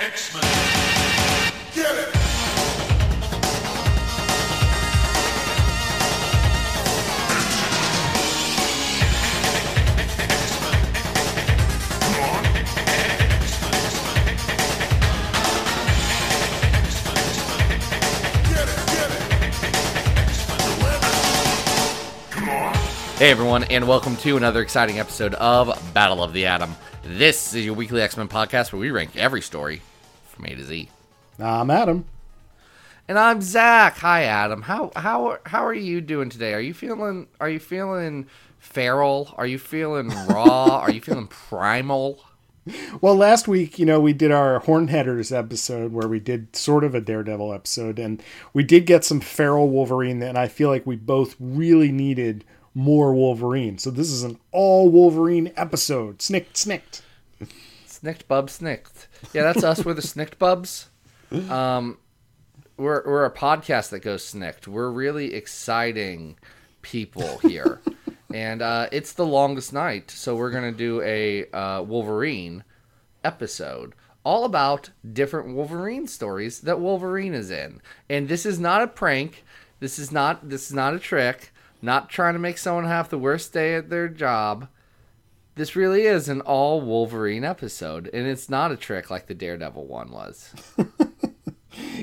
X-Men. Get it! Hey everyone, and welcome to another exciting episode of Battle of the Atom. This is your weekly X Men podcast where we rank every story from A to Z. I'm Adam. And I'm Zach. Hi Adam. How how how are you doing today? Are you feeling Are you feeling feral? Are you feeling raw? are you feeling primal? Well, last week, you know, we did our Hornheaders episode where we did sort of a Daredevil episode, and we did get some feral Wolverine, and I feel like we both really needed more Wolverine. So this is an all Wolverine episode. Snicked, snicked. Snicked bub snicked. Yeah, that's us. We're the snicked bubs. Um, we're we're a podcast that goes snicked. We're really exciting people here, and uh, it's the longest night, so we're gonna do a uh, Wolverine episode all about different Wolverine stories that Wolverine is in. And this is not a prank. This is not this is not a trick. Not trying to make someone have the worst day at their job. This really is an all Wolverine episode, and it's not a trick like the Daredevil one was.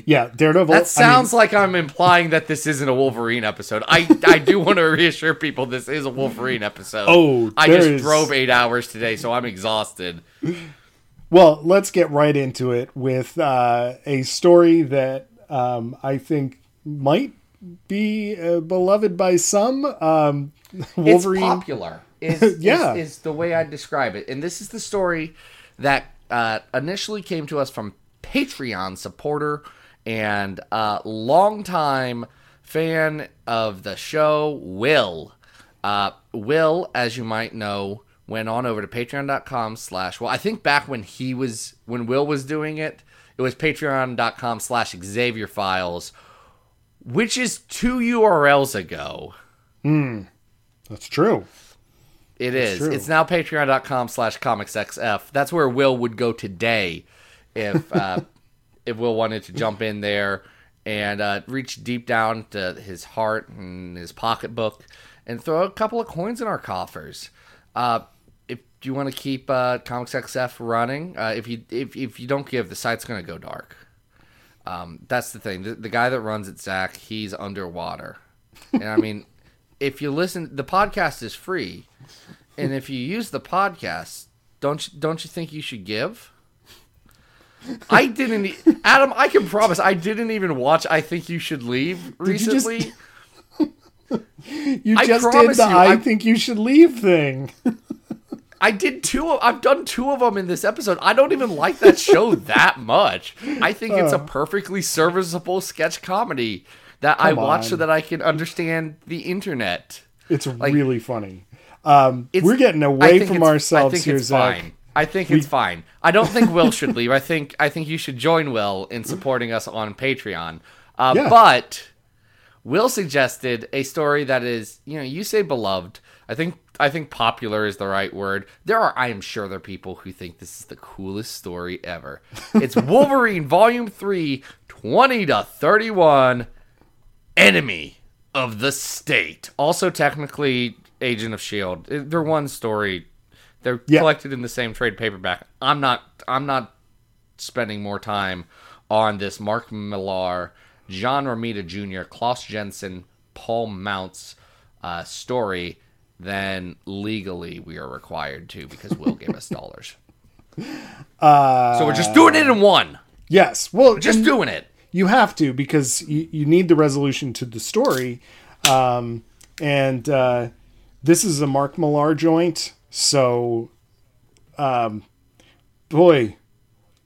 Yeah, Daredevil. That sounds like I'm implying that this isn't a Wolverine episode. I I do want to reassure people this is a Wolverine episode. Oh, I just is- drove eight hours today, so I'm exhausted. Well, let's get right into it with uh, a story that um, I think might be uh, beloved by some. Um, Wolverine. It's popular. Is, Yeah. is, is the way I describe it. And this is the story that uh, initially came to us from Patreon supporter and uh, longtime fan of the show, Will. Uh, Will, as you might know, went on over to patreon.com slash well i think back when he was when will was doing it it was patreon.com slash xavier files which is two urls ago Hmm. That's true. It is. It's now patreon.com slash comicsxf. That's where Will would go today if uh, if Will wanted to jump in there and uh, reach deep down to his heart and his pocketbook and throw a couple of coins in our coffers. Uh, if you want to keep uh, comicsxf running, uh, if you if, if you don't give, the site's going to go dark. Um, that's the thing. The, the guy that runs it, Zach, he's underwater. And I mean, if you listen, the podcast is free, and if you use the podcast, don't you, don't you think you should give? I didn't, e- Adam. I can promise I didn't even watch. I think you should leave Did you just- recently. You I just did the you, I I- think you should leave thing. I did two. Of, I've done two of them in this episode. I don't even like that show that much. I think it's a oh. perfectly serviceable sketch comedy that I Come watch so that I can understand the internet. It's really funny. Um, It's- we're getting away from ourselves I think here, it's Zach. fine. I think it's fine. I don't think Will should leave. I think I think you should join Will in supporting us on Patreon. Uh, Yeah. But Will suggested a story that is, you know, you say beloved. I think I think popular is the right word. There are, I am sure, there are people who think this is the coolest story ever. It's Wolverine Volume 3, 20 to 31, Enemy of the State. Also, technically, Agent of Shield. They're one story. They're Yeah. collected in the same trade paperback. I'm not. I'm not spending more time on this Mark Millar, John Romita Jr., Klaus Janson, Paul Mounts uh, story than legally we are required to because Will gave us dollars. Uh, so we're just doing it in one. yes. Well, we're Just and doing it. You have to because you, you need the resolution to the story. Um, and uh, this is a Mark Millar joint. So, um, boy,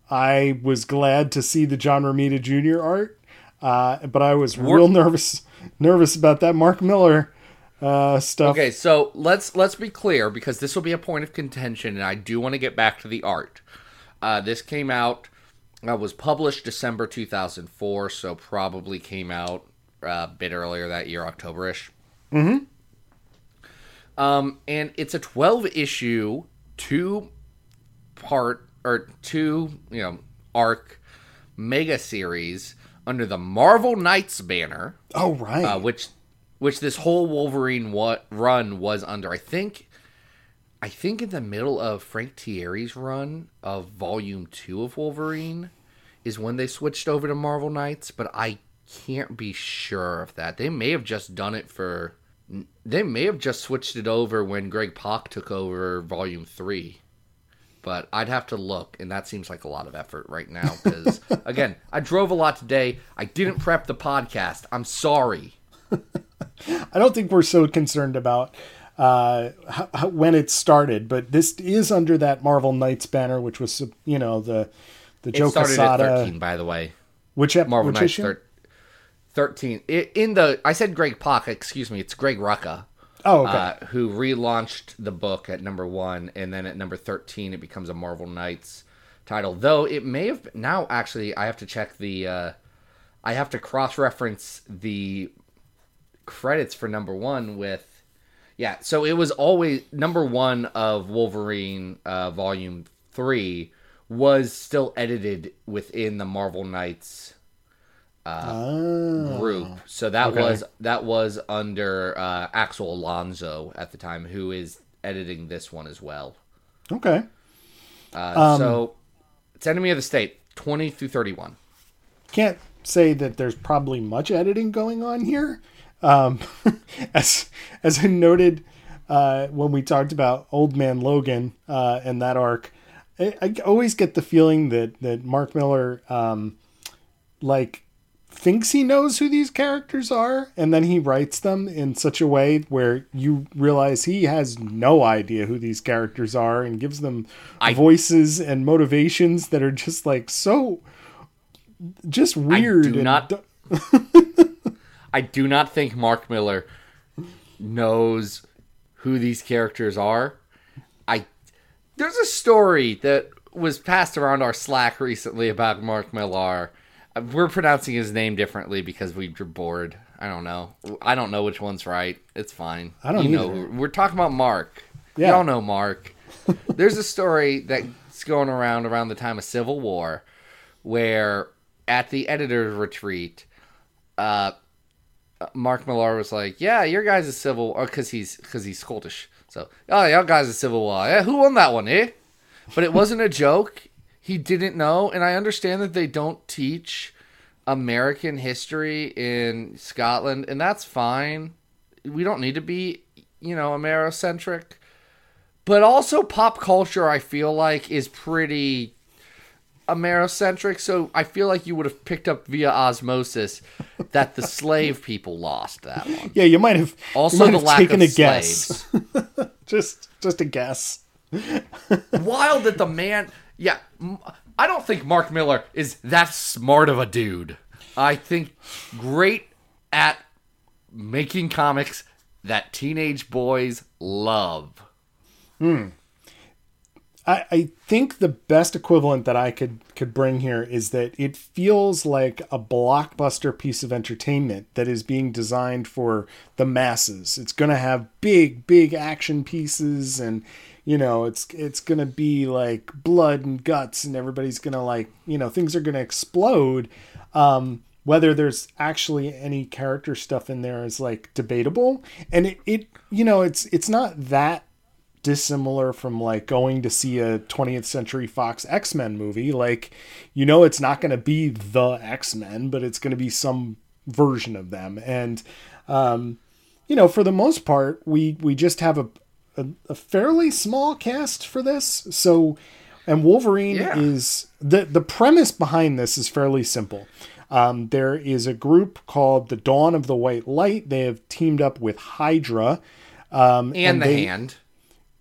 I was glad to see the John Romita Jr. art. Uh, but I was real nervous nervous about that Mark Miller uh, stuff. Okay, so let's let's be clear because this will be a point of contention, and I do want to get back to the art. Uh, this came out uh, was published December two thousand four, so probably came out uh, a bit earlier that year, Octoberish. Mm-hmm. Um, and it's a twelve issue, two part or two, you know, arc mega series under the Marvel Knights banner, Oh right. uh, which which this whole Wolverine what run was under. I think I think in the middle of Frank Tieri's run of Volume Two of Wolverine is when they switched over to Marvel Knights, but I can't be sure of that. They may have just done it for. They may have just switched it over when Greg Pak took over Volume Three but I'd have to look, and that seems like a lot of effort right now. Because again, I drove a lot today. I didn't prep the podcast. I'm sorry. I don't think we're so concerned about uh, how, when it started, but this is under that Marvel Knights banner, which was you know the the Joe it started Quesada. at 13, by the way. Which ep- Marvel which Knights thir- 13. I in the I said Greg Pak. Excuse me. It's Greg Rucka. oh, okay. Uh, who relaunched the book at number one, and then at number thirteen, it becomes a Marvel Knights title. Though it may have now actually, I have to check the, uh, I have to cross reference the credits for number one with, yeah. So it was always number one of Wolverine, uh, Volume Three, was still edited within the Marvel Knights group. So that Okay. was that was under uh, Axel Alonso at the time, who is editing this one as well. okay. Uh, so it's Enemy of the State, twenty through thirty-one. Can't say that there's probably much editing going on here. Um, as as I noted uh, when we talked about Old Man Logan uh, and that arc, I, I always get the feeling that that Mark Miller um, like thinks he knows who these characters are and then he writes them in such a way where you realize he has no idea who these characters are and gives them I- voices and motivations that are just like so just weird do and not- I do not think Mark Miller knows who these characters are. I there's a story that was passed around our Slack recently about Mark Millar. We're pronouncing his name differently because we were bored. I don't know. I don't know which one's right. It's fine. I don't you know. either. We're talking about Mark. Yeah. Y'all know Mark. There's a story that's going around around the time of Civil War, where at the editor's retreat, uh, Mark Millar was like, "Yeah, your guys is civil, because he's because he's Scottish. So, oh, your guys is civil war. Yeah, who won that one, eh?" But it wasn't a joke. He didn't know, and I understand that they don't teach American history in Scotland, and that's fine. We don't need to be, you know, Amerocentric. But also, pop culture, I feel like, is pretty Amerocentric, so I feel like you would have picked up via osmosis that the slave people lost that one. yeah you might have Also, you the might have lack taken of a guess just just a guess Wild that the man, yeah, I don't think Mark Miller is that smart of a dude. I think great at making comics that teenage boys love. Hmm. I, I think the best equivalent that I could could bring here is that it feels like a blockbuster piece of entertainment that is being designed for the masses. It's going to have big big action pieces and you know it's it's going to be like blood and guts and everybody's going to like you know things are going to explode um whether there's actually any character stuff in there is like debatable and it, it you know it's it's not that dissimilar from like going to see a 20th century Fox X-Men movie. Like, you know, it's not going to be the X-Men, but it's going to be some version of them. And, um, you know, for the most part, we, we just have a, a, a fairly small cast for this. So, and Wolverine Yeah. is the, the premise behind this is fairly simple. Um, there is a group called the Dawn of the White Light. They have teamed up with Hydra. Um, And, the they- hand.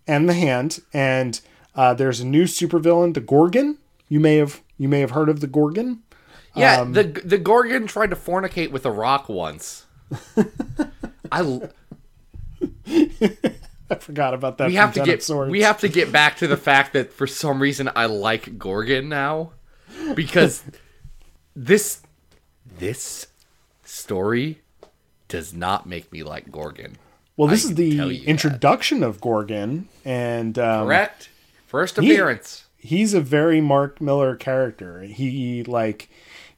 And the hand and uh, there's a new supervillain the gorgon you may have you may have heard of the gorgon Yeah, Um, the the Gorgon tried to fornicate with a rock once. I l- i forgot about that we have to get Swords. we have to get back to the fact that for some reason I like Gorgon now because this this story does not make me like Gorgon. Well this I is the you that. introduction of gorgon and um, Correct? First he- appearance. he's a very Mark Miller character. He like,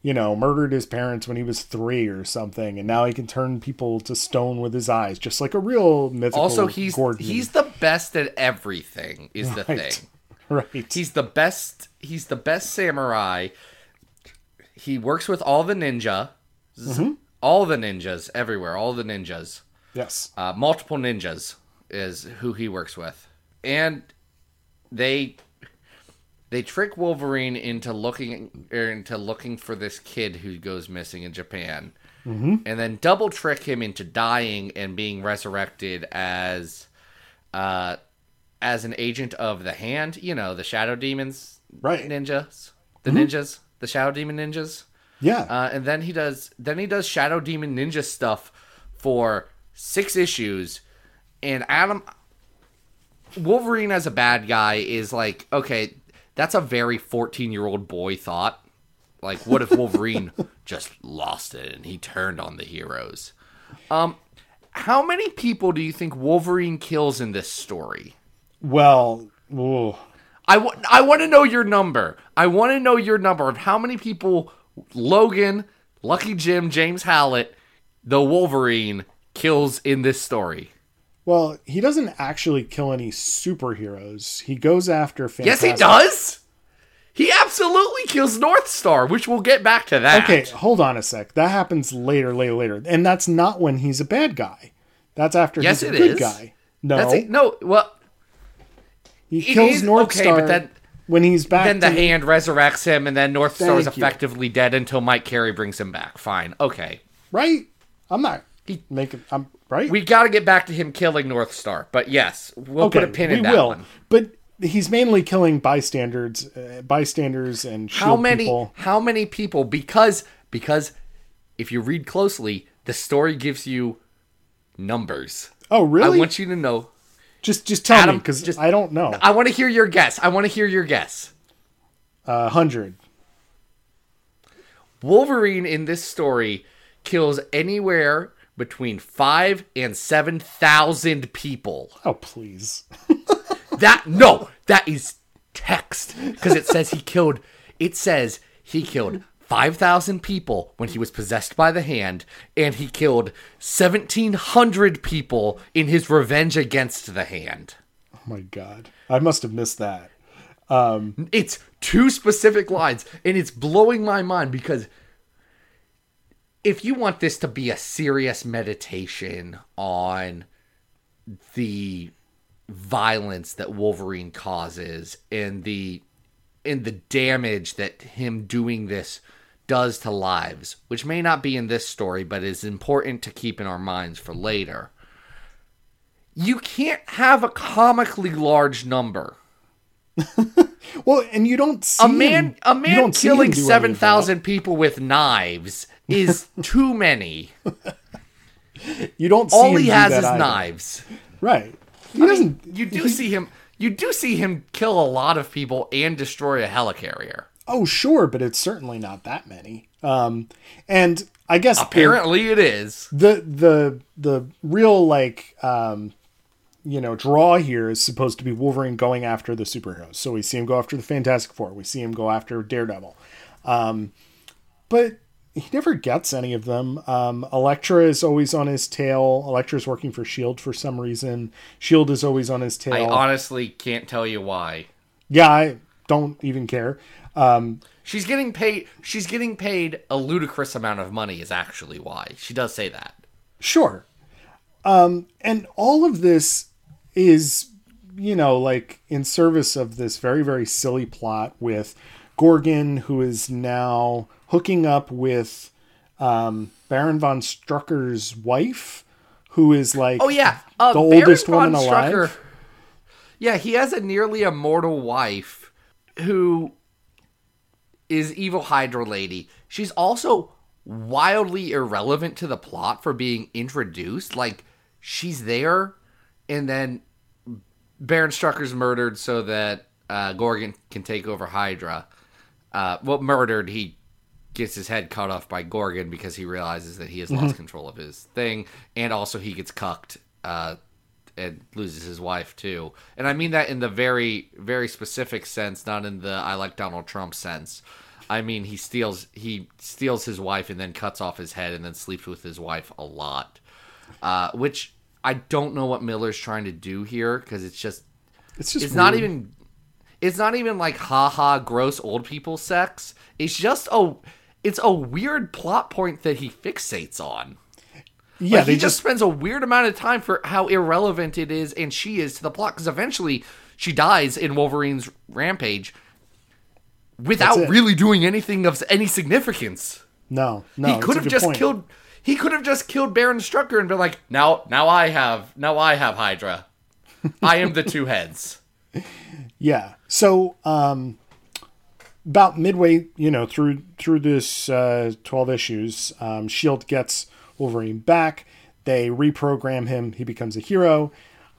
you know, murdered his parents when he was three or something, and now he can turn people to stone with his eyes, just like a real mythical. Also, he's Gordon. he's the best at everything. Is the Right. thing. right. He's the best. He's the best samurai. He works with all the ninja, Mm-hmm. all the ninjas everywhere. All the ninjas, yes. uh, multiple ninjas is who he works with, and they they trick Wolverine into looking er, into looking for this kid who goes missing in Japan, Mm-hmm. and then double trick him into dying and being resurrected as uh, as an agent of the Hand. You know, the Shadow Demons Right. Mm-hmm. ninjas, the ninjas, the Shadow Demon ninjas. Yeah. Uh, and then he does then he does Shadow Demon Ninja stuff for six issues, and Adam Wolverine as a bad guy is like okay, that's a very fourteen year old boy thought. Like, what if Wolverine just lost it and he turned on the heroes? Um, how many people do you think Wolverine kills in this story? well, ooh. I, w- I want to know your number. I want to know your number of how many people Logan, Lucky Jim, James Howlett, the Wolverine kills in this story. well, he doesn't actually kill any superheroes. He goes after Yes, he does. He absolutely kills North Star, which we'll get back to that. Okay, hold on a sec. That happens later, later, later, and that's not when he's a bad guy. That's after Yes, he's a it good is. guy. No, That's it. No, well, he kills is- North okay, Star but then- when he's back. then the hand resurrects him, and then North Star is Thank you. effectively dead until Mike Carey brings him back. Fine. Okay. right. I'm not He- making. I'm right. We got to get back to him killing North Star. But yes, we'll put a pin in we that will. one. But he's mainly killing bystanders, uh, bystanders and how many people. how many people because because if you read closely the story gives you numbers Oh, really? i want you to know just just tell me because I don't know. i want to hear your guess i want to hear your guess A hundred. wolverine in this story kills anywhere between 5 and 7000 people Oh, please. that no that is text because it says he killed it says he killed 5000 people when he was possessed by the hand and he killed 1700 people in his revenge against the hand Oh my god, I must have missed that. Um, it's two specific lines and it's blowing my mind because if you want this to be a serious meditation on the violence that Wolverine causes and the and the damage that him doing this does to lives, which may not be in this story but is important to keep in our minds for later. You can't have a comically large number. Well, and you don't see A man a man don't see him killing do any of that. 7,000 people with knives is too many. You don't see All he do has is either. knives. Right. He doesn't. You do see him you do see him kill a lot of people and destroy a helicarrier. Oh, sure, but it's certainly not that many. Um, and I guess Apparently it is. the the the real like um you know draw here is supposed to be Wolverine going after the superheroes. So we see him go after the Fantastic Four. We see him go after Daredevil. Um, but he never gets any of them. Um, Elektra is always on his tail. Elektra is working for Shield for some reason. Shield is always on his tail. I honestly can't tell you why. yeah, I don't even care. Um, She's getting paid she's getting paid a ludicrous amount of money is actually why. She does say that. Sure. Um, and all of this is, you know, like in service of this very, very silly plot with Gorgon, who is now hooking up with um, Baron von Strucker's wife, who is like, Oh yeah, uh, the Baron oldest von woman alive. Yeah, he has a nearly immortal wife who is evil Hydra lady. She's also wildly irrelevant to the plot for being introduced. Like she's there, and then Baron Strucker's murdered so that uh, Gorgon can take over Hydra. Uh, well, murdered. He gets his head cut off by Gorgon because he realizes that he has lost control of his thing, and also he gets cucked uh, and loses his wife too. And I mean that in the very very specific sense, not in the I like Donald Trump sense. I mean he steals he steals his wife and then cuts off his head and then sleeps with his wife a lot. Uh, which I don't know what Miller's trying to do here because it's just It's just it's not even it's not even like haha gross old people sex. It's just a it's a weird plot point that he fixates on. yeah. Like, they he just just spends a weird amount of time for how irrelevant it is and she is to the plot because eventually she dies in Wolverine's rampage without really doing anything of any significance. no no. he could have just point. killed he could have just killed Baron Strucker and been like, "Now now I have now I have Hydra. I am the two heads." Yeah. So um about midway, you know, through through this uh 12 issues, um Shield gets Wolverine back. They reprogram him. He becomes a hero.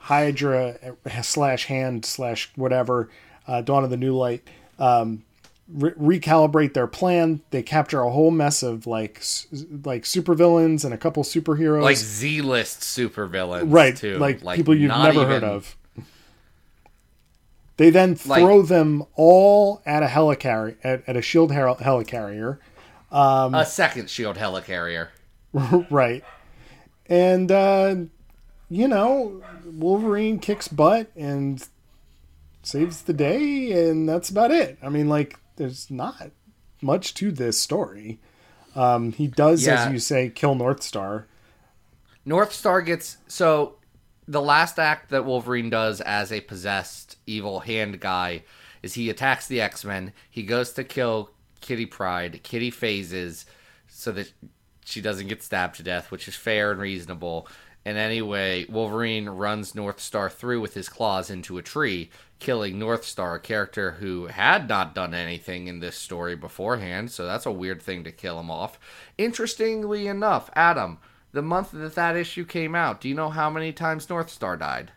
Hydra uh, slash hand slash whatever, uh, Dawn of the New Light, um, re- recalibrate their plan. They capture a whole mess of like s- like supervillains and a couple superheroes. Like Z-list supervillains right too. like, like people you've never heard of they then Like- throw them all at a helicarrier at, at a shield hel- helicarrier a second shield helicarrier. right and uh you know wolverine kicks butt and saves the day and that's about it i mean like there's not much to this story um he does Yeah. as you say kill north star North Star gets so the last act that Wolverine does as a possessed evil hand guy is he attacks the X-Men. He goes to kill Kitty Pryde. Kitty phases so that she doesn't get stabbed to death, which is fair and reasonable. And anyway, Wolverine runs North Star through with his claws into a tree, killing North Star, a character who had not done anything in this story beforehand, so that's a weird thing to kill him off. Interestingly enough, Adam, the month that that issue came out, do you know how many times North Star died?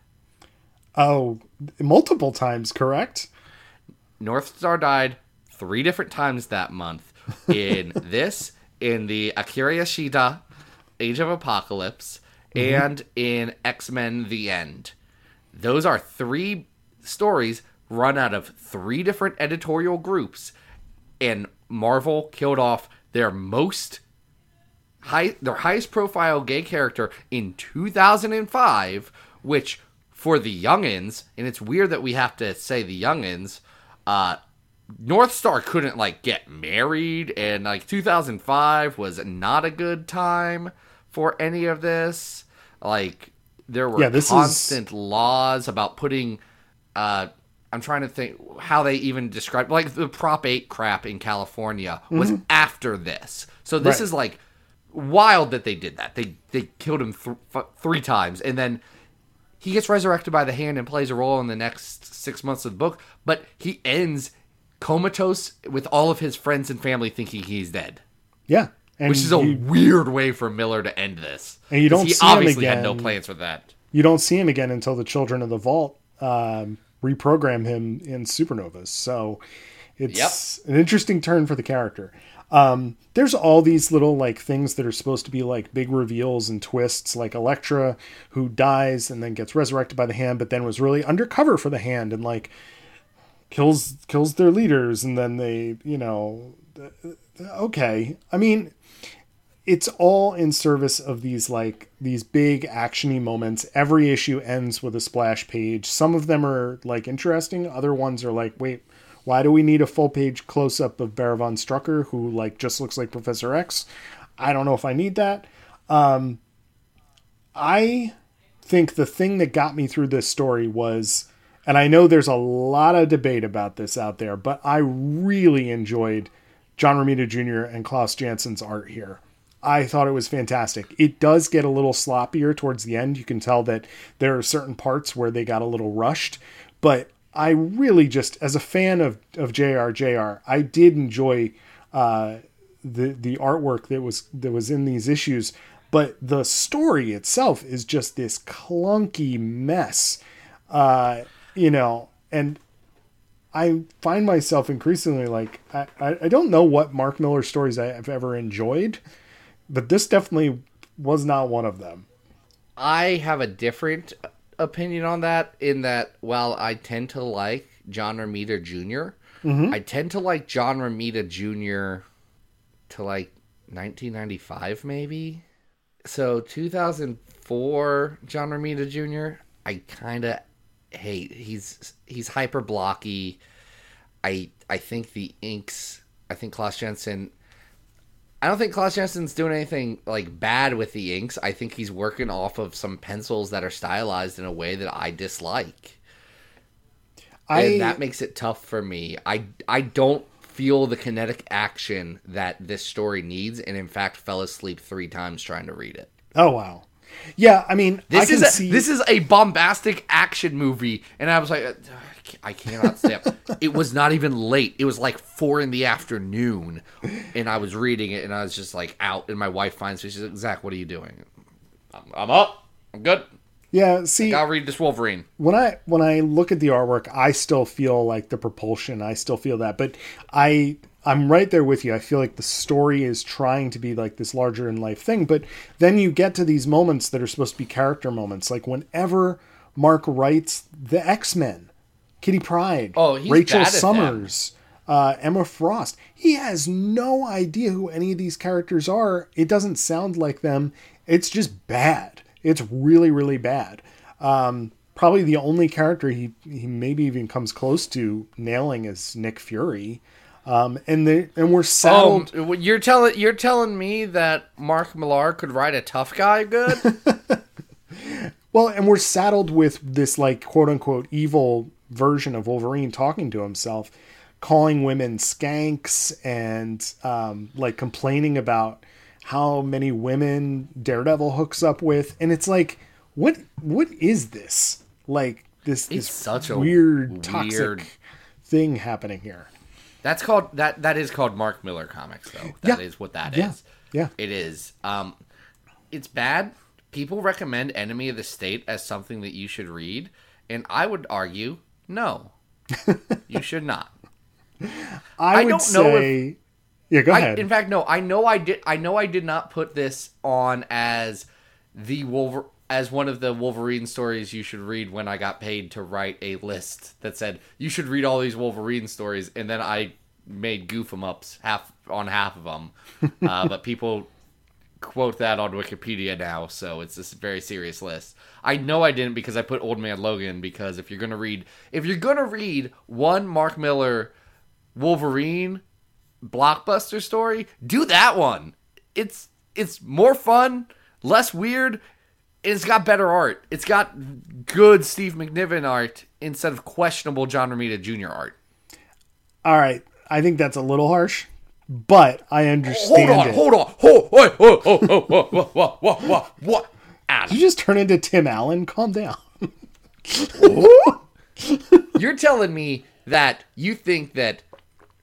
oh multiple times correct North Star died three different times that month. In this, in the Akira Yoshida Age of Apocalypse, mm-hmm. and in X Men The End. Those are three stories run out of three different editorial groups, and Marvel killed off their most high their highest profile gay character in 2005 which for the youngins and it's weird that we have to say the youngins uh north star couldn't like get married and like 2005 was not a good time for any of this like there were Yeah, this is- constant laws about putting uh I'm trying to think how they even describe like the Prop 8 crap in California was after this. So this Right. is like wild that they did that. They they killed him th- f- three times and then he gets resurrected by the hand and plays a role in the next 6 months of the book, but he ends comatose with all of his friends and family thinking he's dead. yeah Which is a you- weird way for Miller to end this. And you don't he see him obviously had no plans for that. you don't see him again until the Children of the Vault um, reprogram him in Supernovas. So it's an interesting turn for the character. Um, there's all these little like things that are supposed to be like big reveals and twists, like Elektra, who dies and then gets resurrected by the Hand, but then was really undercover for the Hand and like kills kills their leaders, and then they, you know, okay. I mean, it's all in service of these like these big actiony moments. Every issue ends with a splash page. Some of them are like interesting. Other ones are like, wait, why do we need a full page close up of Baron von Strucker, who like just looks like Professor X? I don't know if I need that. Um, I think the thing that got me through this story was, and I know there's a lot of debate about this out there, but I really enjoyed John Romita Jr. and Klaus Janson's art here. I thought it was fantastic. It does get a little sloppier towards the end. You can tell that there are certain parts where they got a little rushed, but I really just, as a fan of of Jr. Jr. I did enjoy uh, the the artwork that was that was in these issues, but the story itself is just this clunky mess, uh, you know. And I find myself increasingly like I, I I don't know what Mark Miller stories I've ever enjoyed, but this definitely was not one of them. I have a different opinion on that in that while I tend to like John Romita junior mm-hmm. I tend to like John Romita Jr. to like 1995 maybe. So 2004 John Romita Jr. I kind of hate. He's he's hyper blocky. I I think the inks. I think Klaus Janson. I don't think Klaus Janson's doing anything like bad with the inks. I think he's working off of some pencils that are stylized in a way that I dislike. I and that makes it tough for me. I I don't feel the kinetic action that this story needs, and in fact, fell asleep three times trying to read it. oh wow, yeah. I mean, This I can is a, see this is a bombastic action movie, and I was like, uh, I cannot step. it was not even late. It was like four in the afternoon, and I was reading it, and I was just like out. And my wife finds me. She's like, Zach, what are you doing? I'm, I'm up. I'm good. yeah. See, I'll read this Wolverine. when I when I look at the artwork, I still feel like the propulsion. I still feel that, but I I'm right there with you. I feel like the story is trying to be like this larger in life thing, but then you get to these moments that are supposed to be character moments. Like whenever Mark writes the X Men, Kitty Pryde, Oh, he's Rachel bad at them. Summers. Uh, Emma Frost. He has no idea who any of these characters are. It doesn't sound like them. It's just bad. It's really, really bad. Um, probably the only character he he maybe even comes close to nailing is Nick Fury. Um, and the and we're saddled. Oh, you're telling you're telling me that Mark Millar could write a tough guy good? Well, and we're saddled with this like quote unquote evil version of Wolverine talking to himself, calling women skanks and um, like complaining about how many women Daredevil hooks up with, and it's like, what what is this? Like this this such a weird toxic weird- thing happening here. That's called that. That is called Mark Miller comics, though. That is Yeah. what that is. Yeah. Yeah. It is. Um, it's bad. People recommend Enemy of the State as something that you should read, and I would argue no, you should not. I, would don't know if- yeah, go I, ahead. in fact, no. I know I did. I know I did not put this on as the Wolver as one of the Wolverine stories you should read when I got paid to write a list that said you should read all these Wolverine stories, and then I made goof 'em ups half on half of them. uh, but people quote that on Wikipedia now, so it's this very serious list. I know I didn't because I put Old Man Logan because if you're gonna read if you're gonna read one Mark Miller Wolverine blockbuster story, do that one. It's it's more fun, less weird, and it's got better art. It's got good Steve McNiven art instead of questionable John Romita Jr. art. All right, I think that's a little harsh, but I Hold understand on, it. hold on, hold, wait, oh, oh, oh, what, what, what, what, what, what? Adam, You just turn into Tim Allen. Calm down. you're telling me that you think that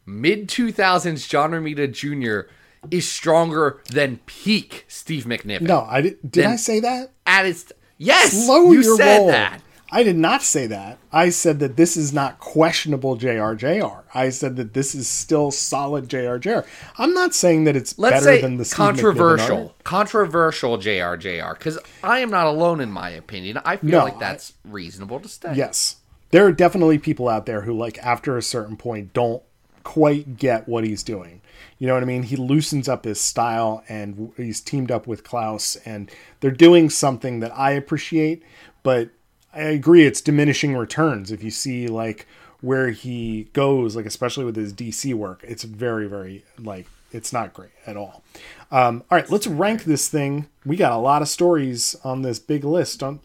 mid 2000s John Romita Jr. is stronger than peak Steve McNiven? No, I did. Did I say that? At its yes, Slow you your said roll. that. I did not say that. I said that this is not questionable JRJR. I said that this is still solid JRJR. I'm not saying that it's Let's better say than the controversial, controversial JRJR, because I am not alone in my opinion. I feel No, like that's reasonable to say. Yes. There are definitely people out there who, like, after a certain point, don't quite get what he's doing. You know what I mean? He loosens up his style and he's teamed up with Klaus, and they're doing something that I appreciate, but I agree it's diminishing returns. If you see, like, where he goes, like, especially with his DC work, it's very, very, like, it's not great at all. Um, all right, let's rank this thing. We got a lot of stories on this big list, and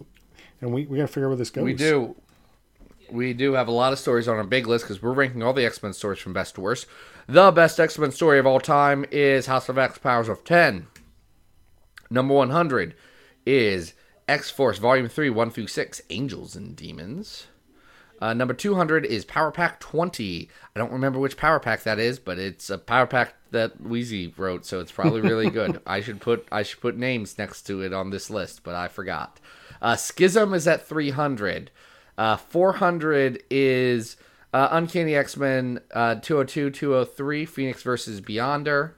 we, we got to figure out where this goes. We do. We do have a lot of stories on our big list because we're ranking all the X Men stories from best to worst. The best X Men story of all time is House of X Powers of 10. Number 100 is X Force Volume 3, 1 through 6, Angels and Demons. Uh, number 200 is Power Pack 20. I don't remember which Power Pack that is, but it's a Power Pack that Wheezy wrote, so it's probably really good. I should put I should put names next to it on this list, but I forgot. Uh, Schism is at 300. Uh, 400 is uh, Uncanny X Men uh, 202, 203, Phoenix versus Beyonder.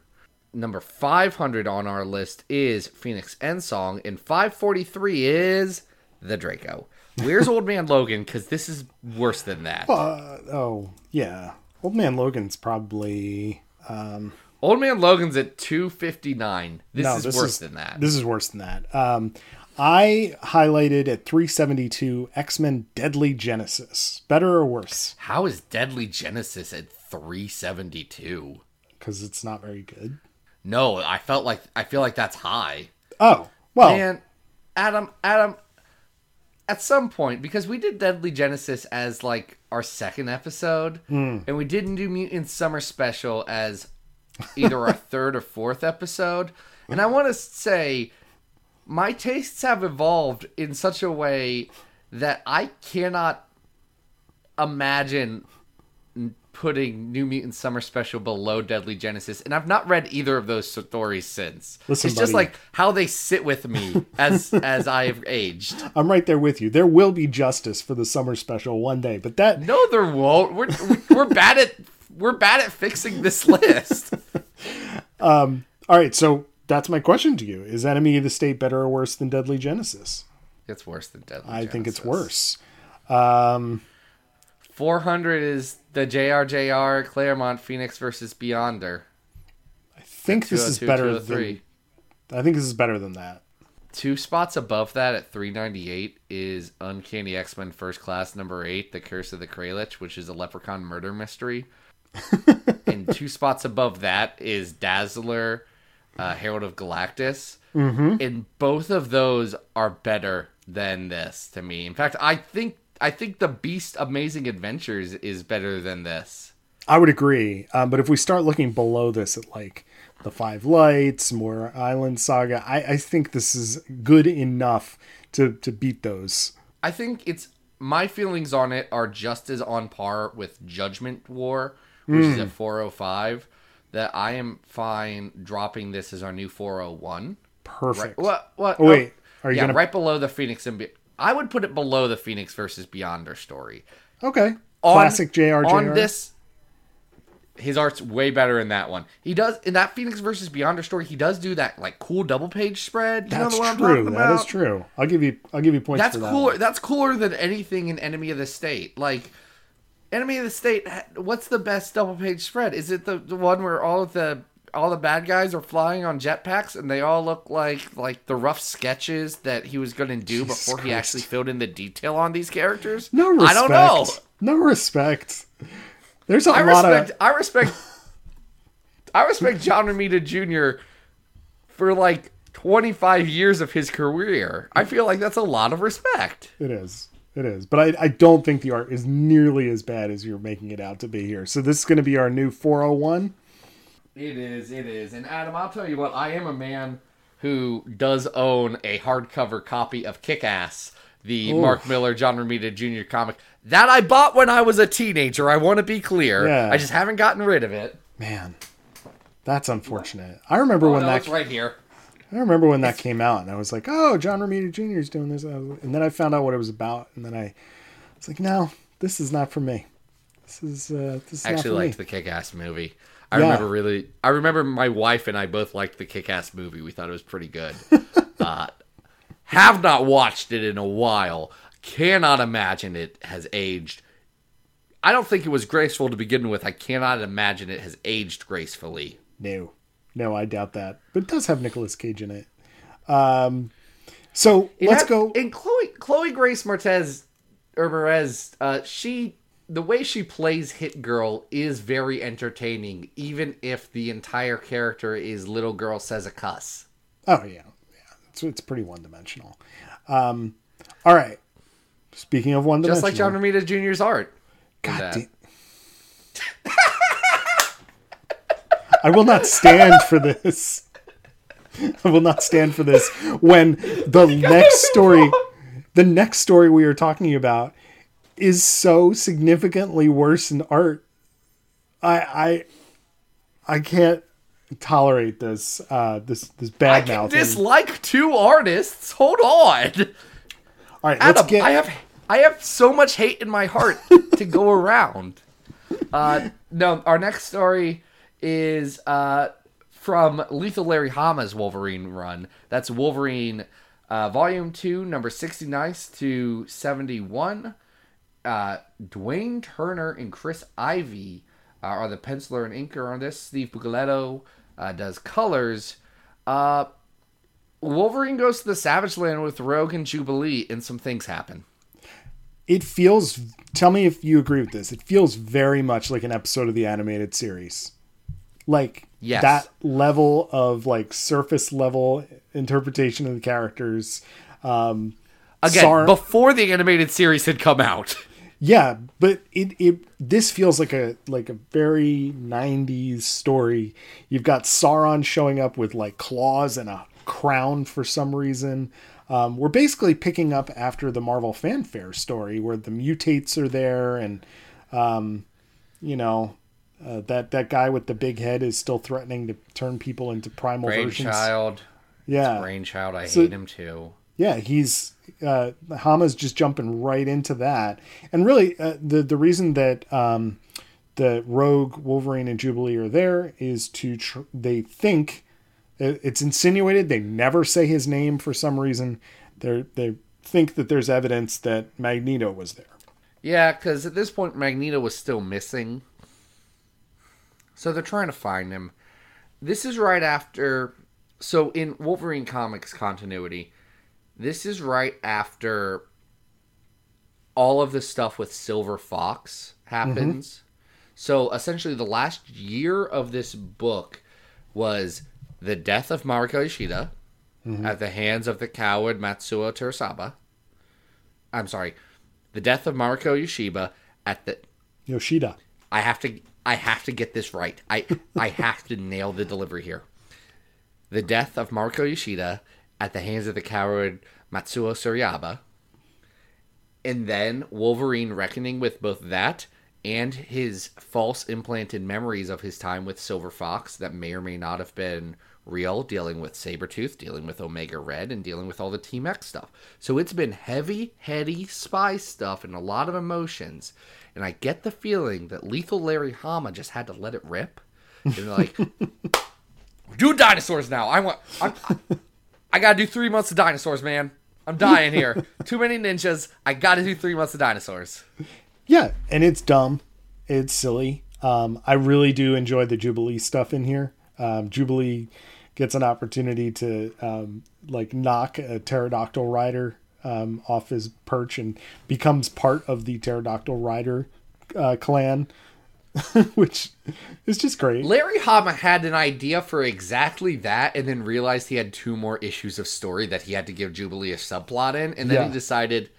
Number 500 on our list is Phoenix End Song, and 543 is the Draco. Where's Old Man Logan? Because this is worse than that. Uh, oh yeah, Old Man Logan's probably Old Man Logan's at 259. This no. is this worse is than that. This is worse than that. Um, I highlighted at 372 X Men Deadly Genesis. Better or worse? How is Deadly Genesis at 372? Because it's not very good. No, I felt like I feel like that's high. Oh well, And Adam, Adam, at some point, because we did Deadly Genesis as like our second episode, Hmm. and we didn't do Mutant Summer Special as either our third or fourth episode. And I want to say, my tastes have evolved in such a way that I cannot imagine putting New Mutant Summer Special below Deadly Genesis, and I've not read either of those stories since. Listen, it's buddy. just like how they sit with me as as I have aged. I'm right there with you. There will be justice for the Summer Special one day, but that no, there won't. We're we're bad at we're bad at fixing this list. um. All right. So that's my question to you: Is Enemy of the State better or worse than Deadly Genesis? It's worse than Deadly. I Genesis. think it's worse. Um, 400 is the JRJR Claremont Phoenix versus Beyonder. I think this oh is better oh than. I think this is better than that. Two spots above that at 398 is Uncanny X Men First Class number eight, The Curse of the Kralich, which is a leprechaun murder mystery. and two spots above that is Dazzler, uh, Herald of Galactus. Mm-hmm. And both of those are better than this to me. In fact, I think I think the Beast Amazing Adventures is better than this. I would agree. Um, but if we start looking below this at like the Five Lights, Muir Island Saga, I, I think this is good enough to to beat those. I think it's my feelings on it are just as on par with Judgment War, which is at 405. That I am fine dropping this as our new 401. Perfect. What? What? Oh, wait. Are you yeah, gonna- right below the Phoenix and Be- I would put it below the Phoenix versus Beyonder story. Okay. On- Classic JR. On this, his art's way better in that one. He does in that Phoenix versus Beyonder story. He does do that like cool double page spread. You That's know what I'm true. That is true. I'll give you. I'll give you points That's for that. cooler. one. That's cooler than anything in Enemy of the State. Like Enemy of the State. What's the best double page spread? Is it the, the one where all of the all the bad guys are flying on jetpacks and they all look like like the rough sketches that he was going to do Jesus before he actually filled in the detail on these characters? No respect. I don't know. No respect. There's a I lot respect. of. I respect. I respect John Romita Jr. for like 25 years of his career. I feel like that's a lot of respect. It is. It is. But I, I don't think the art is nearly as bad as you're making it out to be here. So this is going to be our new 401. It is, it is. And Adam, I'll tell you what, I am a man who does own a hardcover copy of Kick Ass, the Mark Miller, John Romita Jr. comic. That I bought when I was a teenager, I want to be clear. Yeah. I just haven't gotten rid of it. Man, that's unfortunate. I remember Oh, when no, that right here. I remember when that came out, and I was like, "Oh, John Romita Jr. is doing this," and then I found out what it was about, and then I was like, "No, this is not for me. This is uh, this is I actually liked me." the Kick Ass movie. I Yeah. remember really. I remember my wife and I both liked the Kick Ass movie. We thought it was pretty good. uh, have not watched it in a while. Cannot imagine it has aged. I don't think it was graceful to begin with. I cannot imagine it has aged gracefully. No, no, I doubt that. But it does have Nicolas Cage in it. Um, so It let's had- go. And Chloe Chloe Grace Martez or Perez, uh, she the way she plays Hit Girl is very entertaining, even if the entire character is little girl says a cuss. Oh yeah, yeah. It's it's pretty one dimensional. Um, all right. Speaking of one dimensional, Just like John Romita Jr.'s art. God damn. I will not stand for this. I will not stand for this when the next story the next story we are talking about is so significantly worse in art. I I I can't tolerate this uh this this I bad can mouth. dislike two artists. Hold on. All right, let's Adam, get I have I have so much hate in my heart to go around. Uh, no, our next story is uh, from Lethal Larry Hama's Wolverine run. That's Wolverine Uh, volume 2, number 69 to 71. Uh, Dwayne Turner and Chris Ivy uh, are the penciler and inker on this. Steve Buccellato uh, does colors. Uh, Wolverine goes to the Savage Land with Rogue and Jubilee, and some things happen. It feels. Tell me if you agree with this. It feels very much like an episode of the animated series. Like Yes. that level of like surface level interpretation of the characters. Um, Again, Sar- before the animated series had come out. Yeah, but it, it this feels like a like a very 90s story. You've got Sauron showing up with like claws and a crown for some reason. Um, we're basically picking up after the Marvel fanfare story where the mutates are there and um, you know uh, that that guy with the big head is still threatening to turn people into primal versions. Brainchild. Yeah. Brainchild, I So- hate him too. Yeah, he's uh, Hama's just jumping right into that, and really uh, the the reason that um, the Rogue, Wolverine, and Jubilee are there is to tr- they think it's insinuated they never say his name for some reason. They they think that there's evidence that Magneto was there. Yeah, because at this point, Magneto was still missing. So they're trying to find him. This is right after. So in Wolverine Comics continuity, this is right after all of the stuff with Silver Fox happens. Mm-hmm. So essentially, the last year of this book was the death of Mariko Ishida mm-hmm. at the hands of the coward Matsuo Terasaba. I'm sorry, the death of Mariko Yoshiba at the. Yoshida. I have to. I have to get this right. I I have to nail the delivery here. The death of Mariko Yoshida at the hands of the coward Matsuo Tsurayaba. And then Wolverine reckoning with both that and his false implanted memories of his time with Silver Fox that may or may not have been real, dealing with Sabretooth, dealing with Omega Red, and dealing with all the Team X stuff. So it's been heavy, heady spy stuff and a lot of emotions. And I get the feeling that Lethal Larry Hama just had to let it rip. And like, do dinosaurs now. I want. I, I gotta do three months of dinosaurs, man. I'm dying here. Too many ninjas. I gotta do three months of dinosaurs. Yeah, and it's dumb. It's silly. Um, I really do enjoy the Jubilee stuff in here. Um, Jubilee gets an opportunity to um, like knock a pterodactyl rider um, off his perch and becomes part of the pterodactyl rider uh, clan, which is just great. Larry Hama had an idea for exactly that, and then realized he had two more issues of story that he had to give Jubilee a subplot in, and then Yeah. he decided,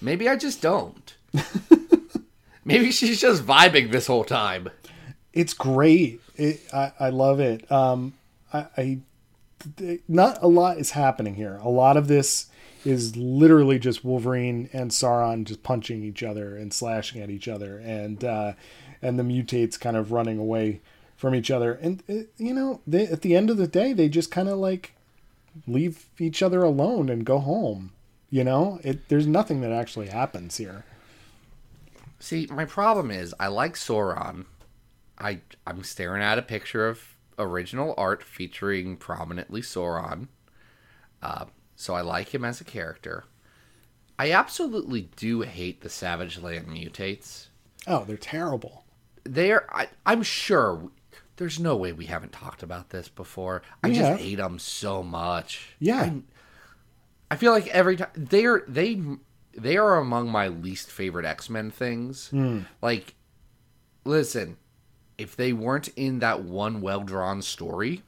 maybe I just don't. maybe she's just vibing this whole time. it's great. It, I, I love it. Um, I, I not a lot is happening here. A lot of this is literally just Wolverine and Sauron just punching each other and slashing at each other, and uh, and the mutates kind of running away from each other. And uh, you know, they, at the end of the day, they just kind of like leave each other alone and go home. You know, it, there's nothing that actually happens here. See, my problem is I like Sauron. I I'm staring at a picture of original art featuring prominently Sauron. Uh, so I like him as a character. I absolutely do hate the Savage Land mutates. Oh, they're terrible. They're I, I'm sure there's no way we haven't talked about this before. I We just hate them so much. Yeah. I, I feel like every time they're they they are among my least favorite X Men things. Like, listen, if they weren't in that one well drawn story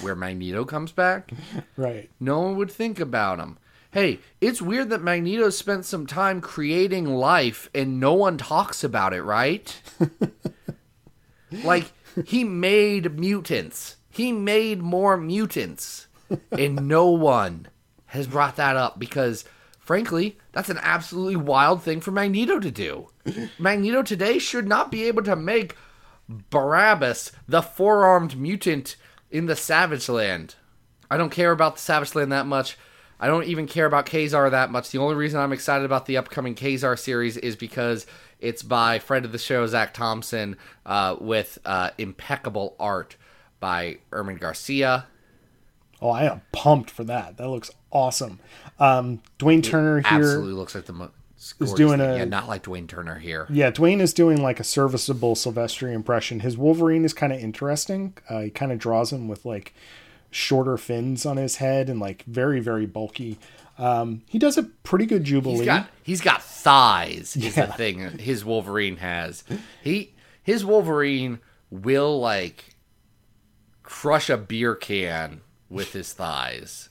where Magneto comes back, Right. no one would think about him. Hey, it's weird that Magneto spent some time creating life and no one talks about it, right? like, he made mutants. He made more mutants. And no one has brought that up because, frankly, that's an absolutely wild thing for Magneto to do. Magneto today should not be able to make Barabbas the four armed mutant in the Savage Land. I don't care about the Savage Land that much. I don't even care about Ka-Zar that much. The only reason I'm excited about the upcoming Ka-Zar series is because it's by friend of the show Zac Thompson uh, with uh, impeccable art by Germán García. Oh, I am pumped for that. That looks awesome. Um, Dwayne Turner here. Absolutely looks like the most. doing a- yeah, not like Dwayne Turner here. Yeah, Dwayne is doing like a serviceable Silvestri impression. His Wolverine is kind of interesting. Uh, he kind of draws him with like shorter fins on his head and like very very bulky. Um, he does a pretty good Jubilee. He's got he's got thighs. Is Yeah. the thing his Wolverine has. He his Wolverine will like crush a beer can with his thighs.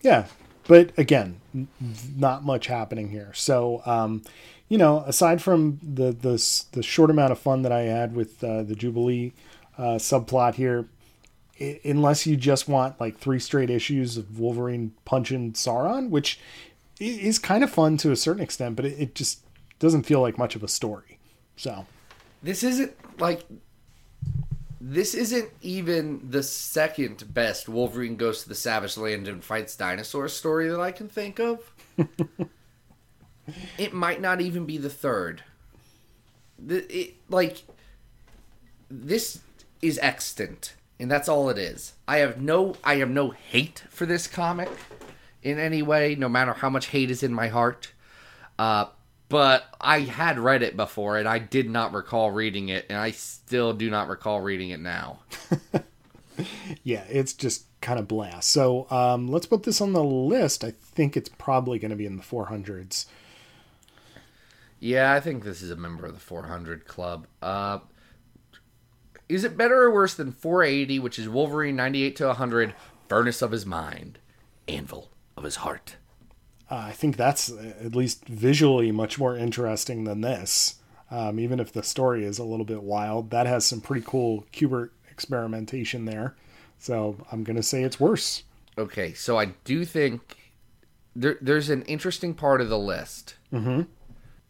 Yeah, but again, not much happening here. So, um, you know, aside from the the the short amount of fun that I had with uh, the Jubilee uh, subplot here, i- unless you just want like three straight issues of Wolverine punching Sauron, which is kind of fun to a certain extent, but it, it just doesn't feel like much of a story. So, This isn't like this isn't even the second best Wolverine goes to the Savage Land and fights dinosaurs story that I can think of. it might not even be the third. The, it, like this is extant, and that's all it is. I have no I have no hate for this comic in any way, no matter how much hate is in my heart. Uh, but I had read it before, and I did not recall reading it, and I still do not recall reading it now. yeah, it's just kind of blast. So, um, let's put this on the list. I think it's probably going to be in the 400s. Yeah, I think this is a member of the 400 club. Uh, is it better or worse than 480, which is Wolverine 98 to 100, Furnace of his mind, Anvil of his heart? Uh, I think that's uh, at least visually much more interesting than this. Um, even if the story is a little bit wild, that has some pretty cool Kubert experimentation there. So I'm going to say it's worse. Okay, so I do think there, there's an interesting part of the list. Mm-hmm.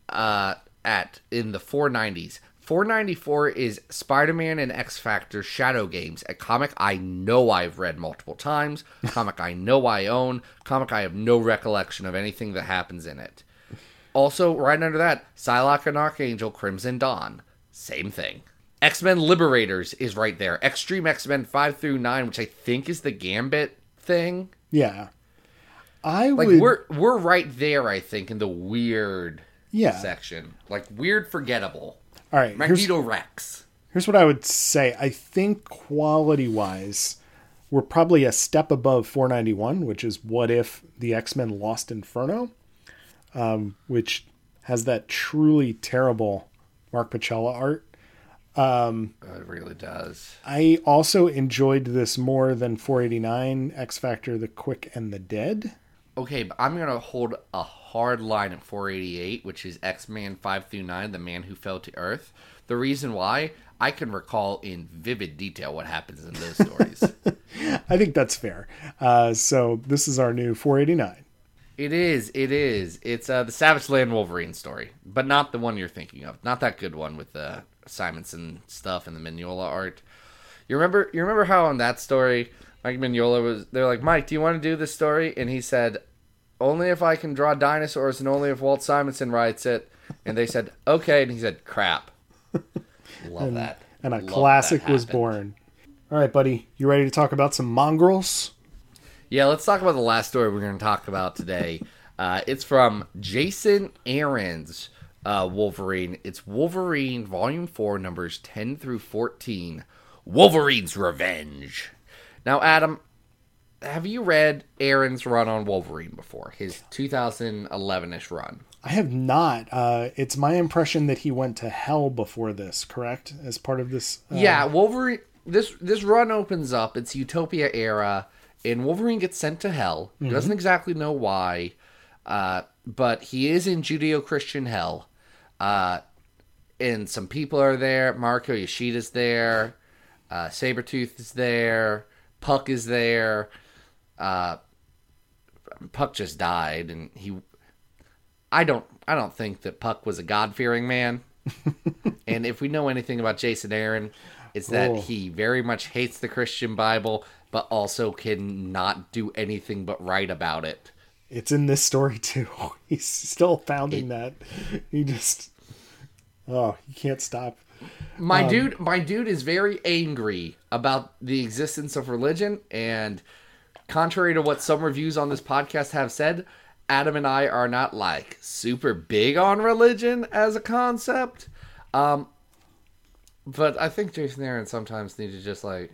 Uh, at in the 490s, 494 is Spider-Man and X Factor Shadow Games, a comic I know I've read multiple times, comic I know I own, comic I have no recollection of anything that happens in it. Also, right under that, Psylocke and Archangel Crimson Dawn, same thing. X Men Liberators is right there. Extreme X Men 5 through 9, which I think is the Gambit thing. Yeah. I Like would. we're we're right there, I think, in the weird Yeah. section. Like weird forgettable. All right. Here's, Magneto Rex. here's what I would say. I think quality wise, we're probably a step above 491, which is what if the X Men Lost Inferno, um, which has that truly terrible Mark Pacella art. Oh, it really does. I also enjoyed this more than 489 X Factor The Quick and the Dead. Okay, but I'm gonna hold a hard line at 488, which is X Man 5 through 9, the man who fell to Earth. The reason why I can recall in vivid detail what happens in those stories. I think that's fair. Uh, so this is our new 489. It is. It is. It's uh, the Savage Land Wolverine story, but not the one you're thinking of. Not that good one with the Simonson stuff and the Mignola art. You remember? You remember how on that story, Mike Mignola was? They're like, Mike, do you want to do this story? And he said, only if I can draw dinosaurs and only if Walt Simonson writes it. And they said, okay. And he said, crap. Love that. And a Love classic was born. All right, buddy. You ready to talk about some mongrels? Yeah, let's talk about the last story we're going to talk about today. Uh, it's from Jason Aaron's uh, Wolverine. It's Wolverine Volume 4, numbers 10 through 14. Wolverine's Revenge. Now, Adam, have you read Aaron's run on Wolverine before? His 2011 ish run? I have not. Uh, it's my impression that he went to hell before this, correct? As part of this. Uh, yeah, Wolverine. This this run opens up. It's Utopia era, and Wolverine gets sent to hell. He Doesn't exactly know why, uh, but he is in Judeo-Christian hell. Uh, and some people are there. Mariko Yoshida's there. Uh, Sabretooth is there. Puck is there. Uh, Puck just died, and he. I don't. I don't think that Puck was a God-fearing man. and if we know anything about Jason Aaron, it's that Oh. he very much hates the Christian Bible, but also can not do anything but write about it. It's in this story too. He's still pounding that. He just. Oh, you can't stop. My Um, dude, my dude is very angry about the existence of religion, and contrary to what some reviews on this podcast have said, Adam and I are not like super big on religion as a concept. Um, but I think Jason Aaron sometimes need to just like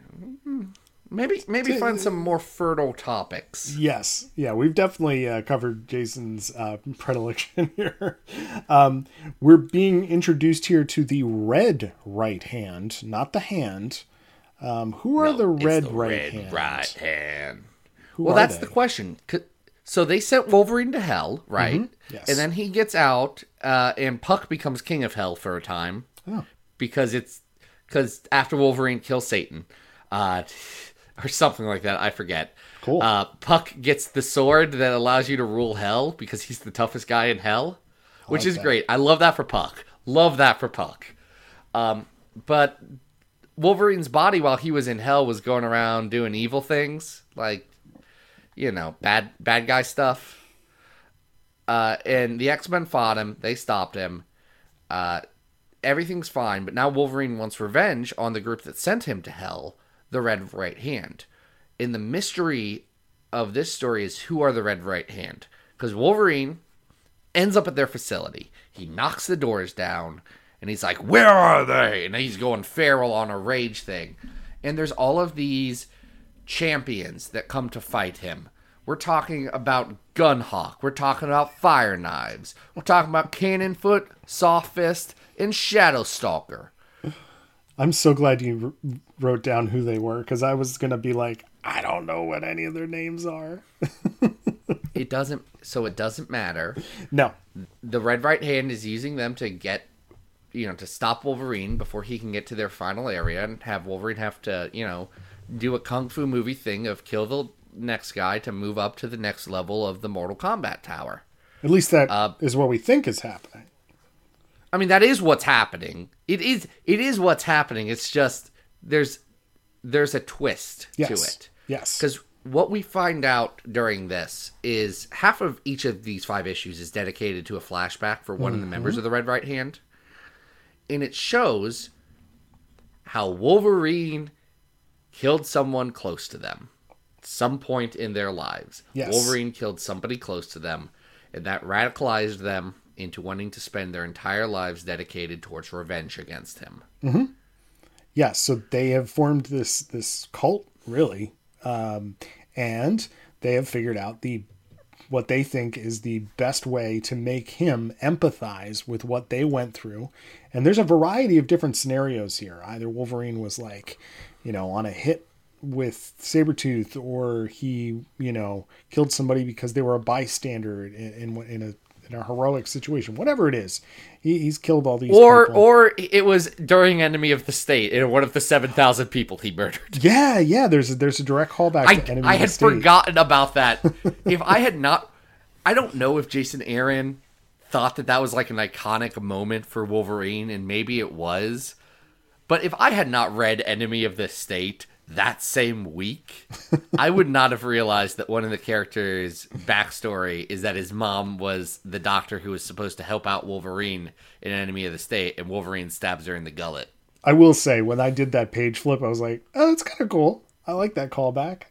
mm, maybe maybe find some more fertile topics. Yes, yeah, we've definitely uh, covered Jason's uh, predilection here. Um, we're being introduced here to the red right hand, not the hand. Um, who are No, the red the right red hand? right hand. Who well, that's they? the question. So they sent Wolverine to hell, right? Mm-hmm. Yes. And then he gets out, uh, and Puck becomes king of hell for a time Oh. because it's because after Wolverine kills Satan, uh, or something like that, I forget. Cool. Uh, Puck gets the sword that allows you to rule hell because he's the toughest guy in hell, which like is that. great. I love that for Puck. Love that for Puck. Um, but Wolverine's body while he was in hell was going around doing evil things, like you know, bad bad guy stuff. Uh, and the X Men fought him. They stopped him. Uh, everything's fine, but now Wolverine wants revenge on the group that sent him to hell, the Red Right Hand. And the mystery of this story is who are the Red Right Hand? Because Wolverine ends up at their facility. He knocks the doors down and he's like, Where are they? And he's going feral on a rage thing. And there's all of these champions that come to fight him. We're talking about Gunhawk. We're talking about Fire Knives. We're talking about Cannonfoot, Soft Fist, and Shadowstalker. I'm so glad you wrote down who they were because I was gonna be like, I don't know what any of their names are. It doesn't, so it doesn't matter. no, the red right hand is using them to get you know to stop wolverine before he can get to their final area and have wolverine have to you know do a kung fu movie thing of kill the next guy to move up to the next level of the mortal kombat tower at least that is Uh, what we think is happening. i mean that is what's happening it is it is what's happening it's just there's there's a twist Yes. to it Yes. because what we find out during this is half of each of these five issues is dedicated to a flashback for one of the members of the Red Right Hand. And it shows how Wolverine killed someone close to them. Some point in their lives. Yes. Wolverine killed somebody close to them, and that radicalized them into wanting to spend their entire lives dedicated towards revenge against him. Yes, so they have formed this this cult, really, um, and they have figured out the what they think is the best way to make him empathize with what they went through. And there's a variety of different scenarios here. Either Wolverine was like, you know, on a hit with Sabretooth, or he, you know, killed somebody because they were a bystander in, in, in a in a heroic situation. Whatever it is, he, he's killed all these Or people. or it was during Enemy of the State and one of the seven thousand people he murdered. Yeah, yeah. There's a, there's a direct callback I, to Enemy I of the had forgotten about that. if I had not, I don't know if Jason Aaron thought that that was like an iconic moment for Wolverine, and maybe it was. But if I had not read Enemy of the State that same week, I would not have realized that one of the characters' backstory is that his mom was the doctor who was supposed to help out Wolverine in Enemy of the State, and Wolverine stabs her in the gullet. I will say when I did that page flip, I was like, oh, that's kind of cool. I like that callback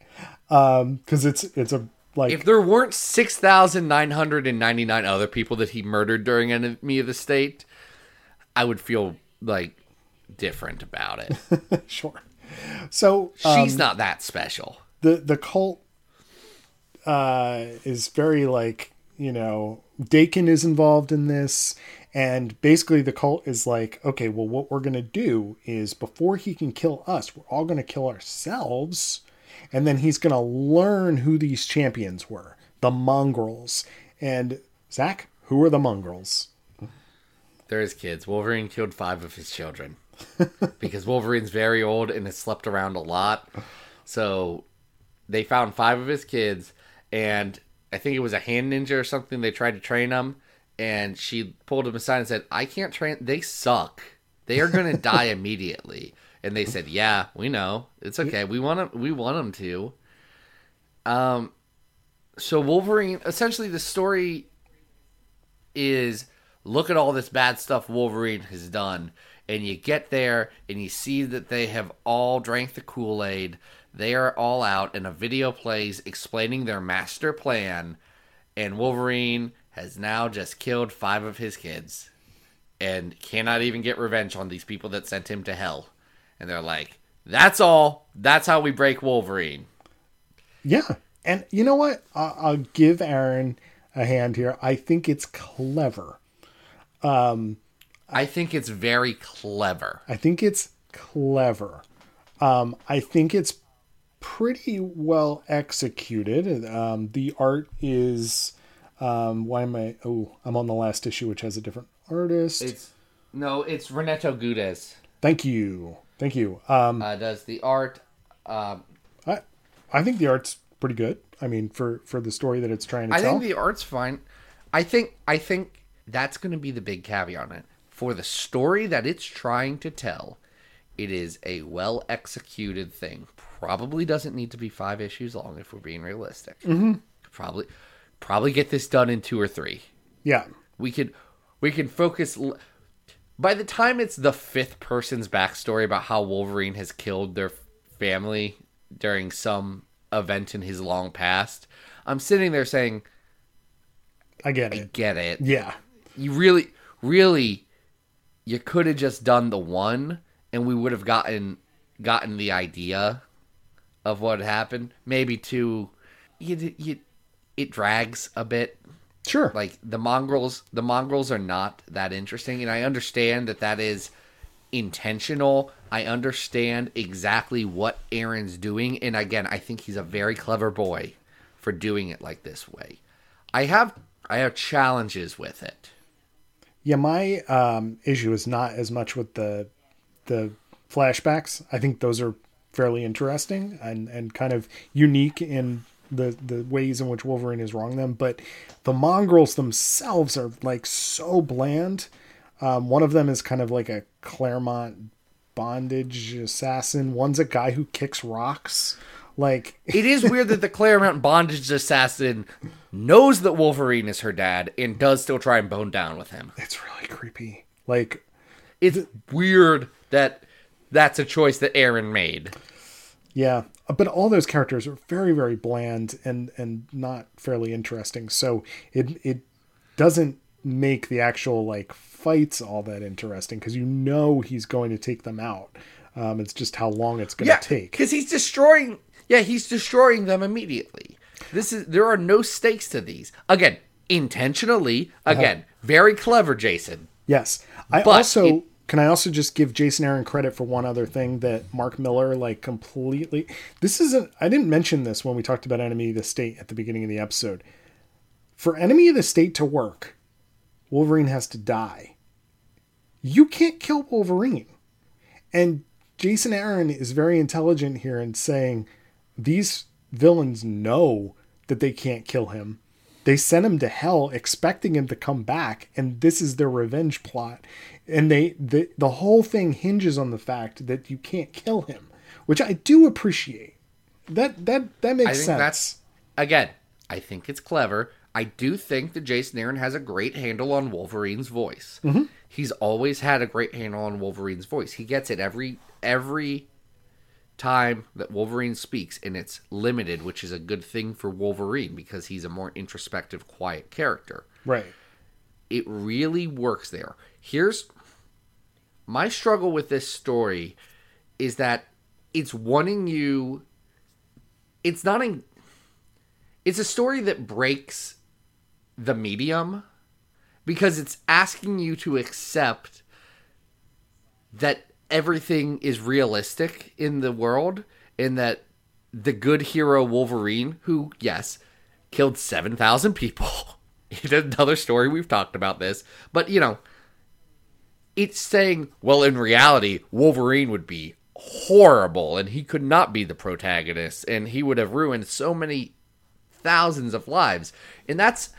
um, because it's it's a like If there weren't 6,999 other people that he murdered during Enemy of the State, I would feel like different about it. sure. So um, She's not that special. the the cult uh, is very like you know Daken is involved in this, and basically the cult is like, okay, well, what we're gonna do is before he can kill us, we're all gonna kill ourselves, and then he's gonna learn who these champions were, the mongrels. And Zach, who are the mongrels? They're his kids. Wolverine killed five of his children because Wolverine's very old and has slept around a lot. So they found five of his kids, and I think it was a hand ninja or something. They tried to train him, and she pulled him aside and said, "I can't train. They suck. They are going to die immediately." And they said, "Yeah, we know. It's okay. We want them. We want them to." Um, so Wolverine. Essentially, the story is look at all this bad stuff Wolverine has done, and you get there and you see that they have all drank the Kool-Aid. They are all out and a video plays explaining their master plan and Wolverine has now just killed 5 of his kids and cannot even get revenge on these people that sent him to hell. And they're like, "That's all. That's how we break Wolverine." Yeah. And you know what? I'll, give Aaron a hand here. I think it's clever. Um, I think it's very clever. I think it's clever. Um, I think it's pretty well executed. Um, the art is. Um, why am I? Oh, I'm on the last issue, which has a different artist. It's no, it's Renato Guedes Thank you. Thank you. Um, uh, does the art. Um, I, I think the art's pretty good. I mean, for, for the story that it's trying to I tell. think the art's fine. I think I think that's going to be the big caveat on it. For the story that it's trying to tell, it is a well executed thing. Probably doesn't need to be five issues long if we're being realistic. Mm-hmm. Probably, probably get this done in two or three. yeah. We could we can focus. l- By the time it's the fifth person's backstory about how Wolverine has killed their family during some event in his long past, I'm sitting there saying, I get it. I "get it? Yeah. You really, really, you could have just done the one, and we would have gotten gotten the idea of what happened. Maybe two, you, you, it drags a bit Sure. like the mongrels the mongrels are not that interesting and i understand that that is intentional i understand exactly what aaron's doing and again i think he's a very clever boy for doing it like this way i have i have challenges with it Yeah, my um, issue is not as much with the the flashbacks. I think those are fairly interesting and, and kind of unique in the the ways in which Wolverine has wronged them. But the mongrels themselves are like so bland. Um, one of them is kind of like a Claremont bondage assassin. One's a guy who kicks rocks. Like it is weird that the claremont bondage assassin knows that wolverine is her dad and does still try and bone down with him it's really creepy. Like it's weird that that's a choice that aaron made Yeah, but all those characters are very, very bland and and not fairly interesting. So it it doesn't make the actual like fights all that interesting because you know he's going to take them out. Um, it's just how long it's going to take. because he's destroying. Yeah, he's destroying them immediately. This is there are no stakes to these. Again, intentionally. Uh-huh. Again, very clever, Jason. Yes, I But also it- can I also just give Jason Aaron credit for one other thing that Mark Millar like completely. This isn't. I didn't mention this when we talked about Enemy of the State at the beginning of the episode. For Enemy of the State to work, Wolverine has to die. You can't kill Wolverine, and Jason Aaron is very intelligent here in saying these villains know that they can't kill him. They sent him to hell expecting him to come back, and this is their revenge plot. And they the, the whole thing hinges on the fact that you can't kill him, which I do appreciate. That that that makes I think sense. that's again. I think it's clever. I do think that Jason Aaron has a great handle on Wolverine's voice. Mm-hmm. He's always had a great handle on Wolverine's voice. He gets it every every time that Wolverine speaks, and it's limited, which is a good thing for Wolverine because he's a more introspective, quiet character. right. It really works there. Here's my struggle with this story is that it's wanting you it's not in it's a story that breaks the medium because it's asking you to accept that everything is realistic in the world in that the good hero Wolverine, who, yes, killed 7,000 people another story, we've talked about this, but you know, it's saying, well, in reality, Wolverine would be horrible and he could not be the protagonist and he would have ruined so many thousands of lives. And that's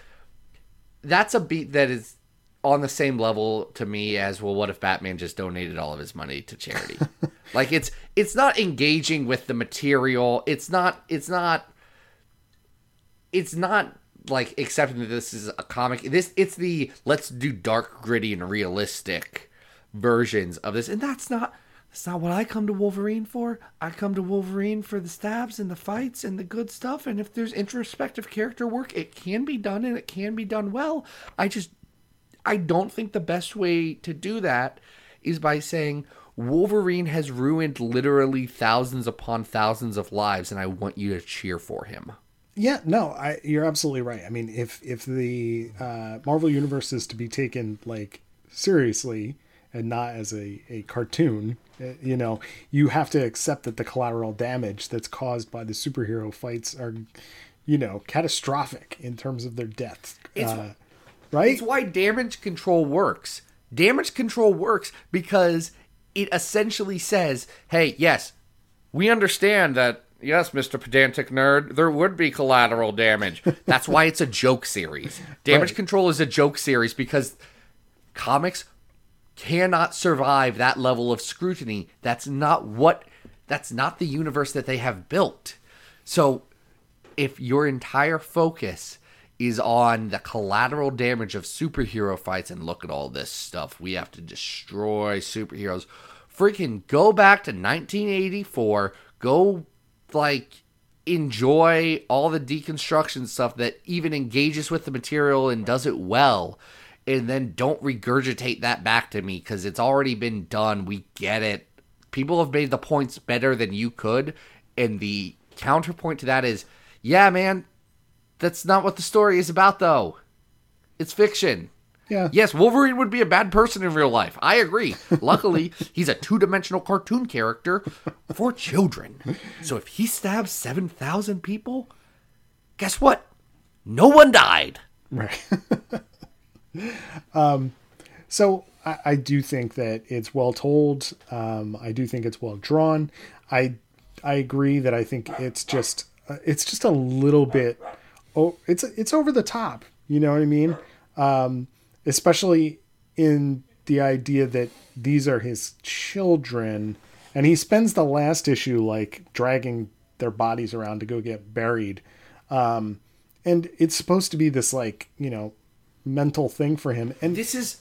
that's a beat that is on the same level to me as well what if Batman just donated all of his money to charity? like it's it's not engaging with the material. It's not it's not it's not like accepting that this is a comic. This it's the let's do dark, gritty, and realistic versions of this, and that's not that's not what I come to Wolverine for. I come to Wolverine for the stabs and the fights and the good stuff. And if there's introspective character work, it can be done and it can be done well. I just I don't think the best way to do that is by saying Wolverine has ruined literally thousands upon thousands of lives, and I want you to cheer for him. Yeah, no, I, you're absolutely right. I mean, if if the uh, Marvel universe is to be taken like seriously and not as a, a cartoon, uh, you know, you have to accept that the collateral damage that's caused by the superhero fights are, you know, catastrophic in terms of their deaths. It's- uh, right? It's why damage control works. Damage control works because it essentially says, hey, yes, we understand that, yes, Mr. Pedantic Nerd, there would be collateral damage. That's why it's a joke series. Damage Right. control is a joke series because comics cannot survive that level of scrutiny. That's not what, that's not the universe that they have built. So if your entire focus is on the collateral damage of superhero fights and look at all this stuff. We have to destroy superheroes. Freaking go back to 1984 go like enjoy all the deconstruction stuff that even engages with the material and does it well. And then don't regurgitate that back to me because it's already been done. We get it. People have made the points better than you could. And the counterpoint to that is yeah man that's not what the story is about though it's fiction yeah. yes wolverine would be a bad person in real life i agree luckily he's a two-dimensional cartoon character for children so if he stabs 7000 people guess what no one died Right. um, so I, I do think that it's well told. Um, I do think it's well drawn. I I agree that I think it's just uh, it's just a little bit. Oh, it's it's over the top. You know what I mean? Um, especially in the idea that these are his children, and he spends the last issue like dragging their bodies around to go get buried. Um, and it's supposed to be this like you know mental thing for him and this is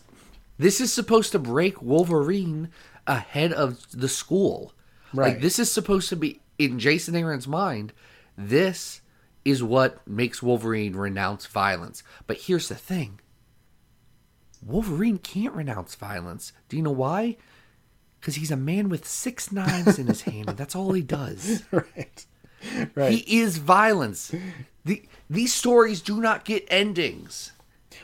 this is supposed to break wolverine ahead of the school Right. like this is supposed to be in jason aaron's mind this is what makes wolverine renounce violence. But here's the thing. Wolverine can't renounce violence. Do you know why? Because he's a man with six knives in his hand and that's all he does. Right. Right. He is violence. The, these stories do not get endings.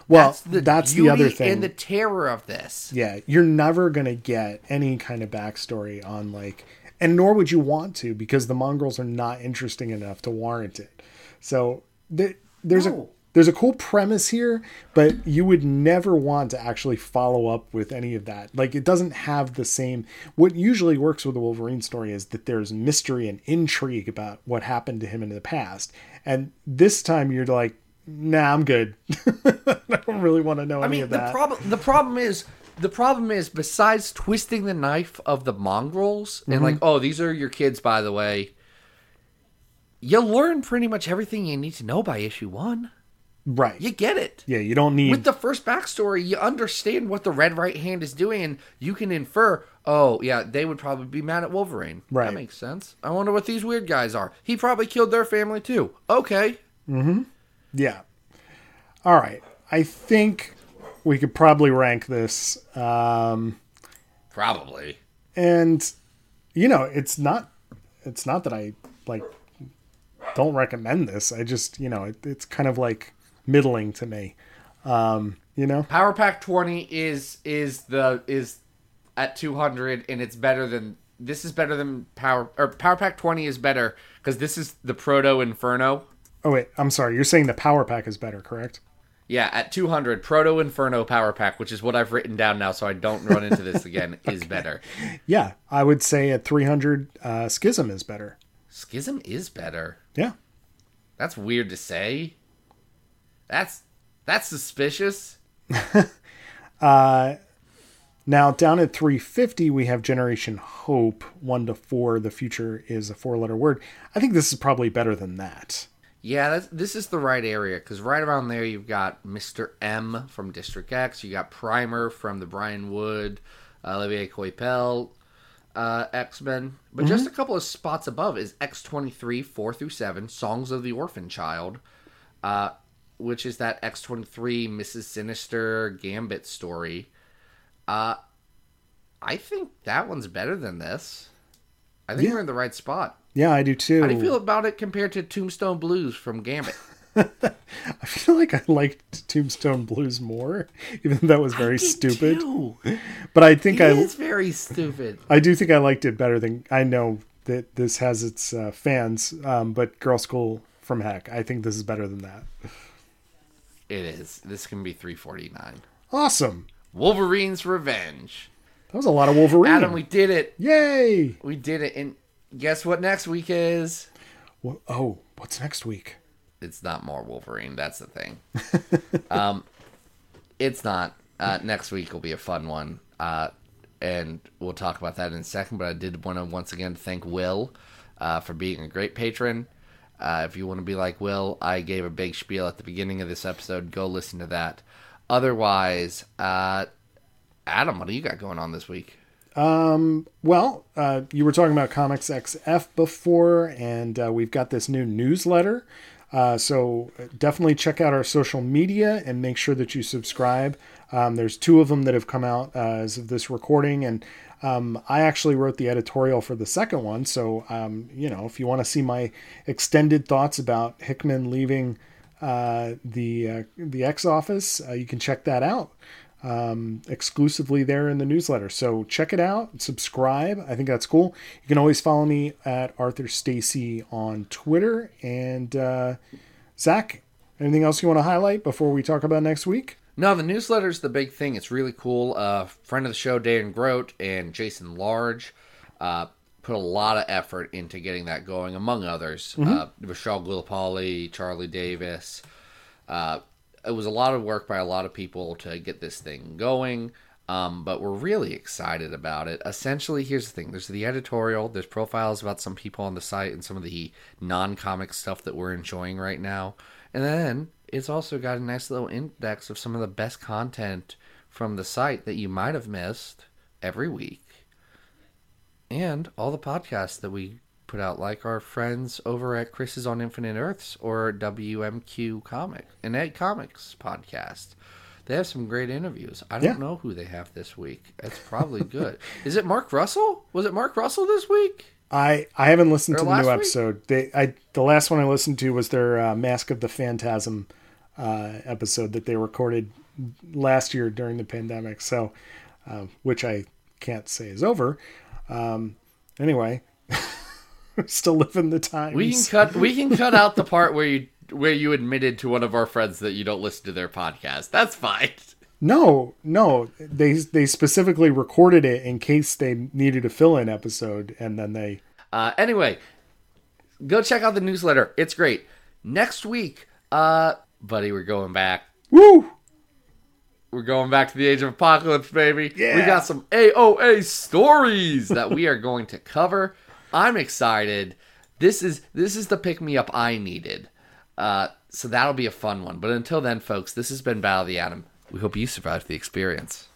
Well that's the, other thing. and the terror of this. yeah you're never gonna get any kind of backstory on like and nor would you want to because the mongrels are not interesting enough to warrant it so there, there's a there's a cool premise here but you would never want to actually follow up with any of that like it doesn't have the same what usually works with a wolverine story is that there's mystery and intrigue about what happened to him in the past and this time you're like nah i'm good i don't really want to know I any mean, of the that problem the problem is the problem is besides twisting the knife of the mongrels and Mm-hmm. like, oh, these are your kids, by the way. You learn pretty much everything you need to know by issue one. right You get it. yeah you don't need With the first backstory, you understand what the Red Right Hand is doing, and you can infer, oh, yeah, they would probably be mad at Wolverine. Right. That makes sense. I wonder what these weird guys are. He probably killed their family too. Okay. Mm hmm. Yeah. All right. I think we could probably rank this. Um, Probably. and you know, it's not it's not that I like don't recommend this. I just, you know, it, it's kind of like middling to me. Um, you know? Power Pack 20 is is the is at 200 and it's better than this is better than Power or Power Pack 20 is better cuz this is the Proto Inferno. Oh wait, I'm sorry. You're saying the power pack is better, correct? Yeah, at 200 Proto Inferno Power Pack, which is what I've written down now so I don't run into this again, is better. Yeah, I would say at 300 uh, Schism is better. Schism is better. Yeah. That's weird to say. That's that's suspicious. Uh now down at 350 we have Generation Hope 1 to 4 the future is a four letter word. I think this is probably better than that. Yeah, that's, this is the right area because right around there you've got Mr. M from District X, you got Primer from the Brian Wood Olivier Coipel uh, X Men. But just a couple of spots above is X twenty three four through seven Songs of the Orphan Child, uh, which is that X twenty three Mrs Sinister Gambit story. Uh, I think that one's better than this. I think Yeah. we're in the right spot. Yeah, I do too. How do you feel about it compared to Tombstone Blues from Gambit? I feel like I liked Tombstone Blues more, even though that was very stupid. But I think I It's very stupid. I do think I liked it better than I know that this has its uh, fans. Um, but Girl School from Heck, I think this is better than that. It is. This can be 349. Awesome. Wolverine's Revenge. That was a lot of Wolverine. Adam, we did it. Yay! We did it. And guess what next week is? Wha- Oh, what's next week? It's not more Wolverine. That's the thing. um, it's not. Uh, next week will be a fun one. Uh, and we'll talk about that in a second. But I did want to once again thank Will uh, for being a great patron. Uh, if you want to be like Will, I gave a big spiel at the beginning of this episode. Go listen to that. Otherwise, uh, Adam, what do you got going on this week? Well, uh, you were talking about Comics XF before, and uh, we've got this new newsletter. Uh, so definitely check out our social media and make sure that you subscribe. Um, there's two of them that have come out uh, as of this recording, and um, I actually wrote the editorial for the second one. So um, you know, if you want to see my extended thoughts about Hickman leaving uh, the uh, the X office, uh, you can check that out um, exclusively there in the newsletter. So check it out, subscribe. I think that's cool. You can always follow me at Arthur Stacy on Twitter. And uh, Zach, anything else you want to highlight before we talk about next week? No, the newsletter's the big thing. It's really cool. Uh, friend of the show, Dan Grote and Jason Large, uh, put a lot of effort into getting that going, among others. Uh, Michelle Guilapoli, Charlie Davis. Uh, it was a lot of work by a lot of people to get this thing going. Um, but we're really excited about it. Essentially, here's the thing: there's the editorial, there's profiles about some people on the site, and some of the non-comic stuff that we're enjoying right now, and then it's also got a nice little index of some of the best content from the site that you might have missed every week, and all the podcasts that we put out, like our friends over at Chris's on Infinite Earths or WMQ Comic and Ed Comics podcast. They have some great interviews. I don't Yeah. know who they have this week. It's probably good. Is it Mark Russell? Was it Mark Russell this week? I, I haven't listened Or to the new week? episode. They I the last one I listened to was their uh, Mask of the Phantasm uh, episode that they recorded last year during the pandemic. So, uh, which I can't say is over. Um, anyway, still living the times. We can cut. We can cut out the part where you where you admitted to one of our friends that you don't listen to their podcast. That's fine. No, no, they they specifically recorded it in case they needed a fill-in episode, and then they. Uh, anyway, go check out the newsletter. It's great. Next week, uh, buddy, we're going back. Woo! We're going back to the age of apocalypse, baby. Yeah. We got some AOA stories that we are going to cover. I'm excited. This is this is the pick me up I needed. Uh, so that'll be a fun one. But until then, folks, this has been Battle of the Atom. We hope you survived the experience.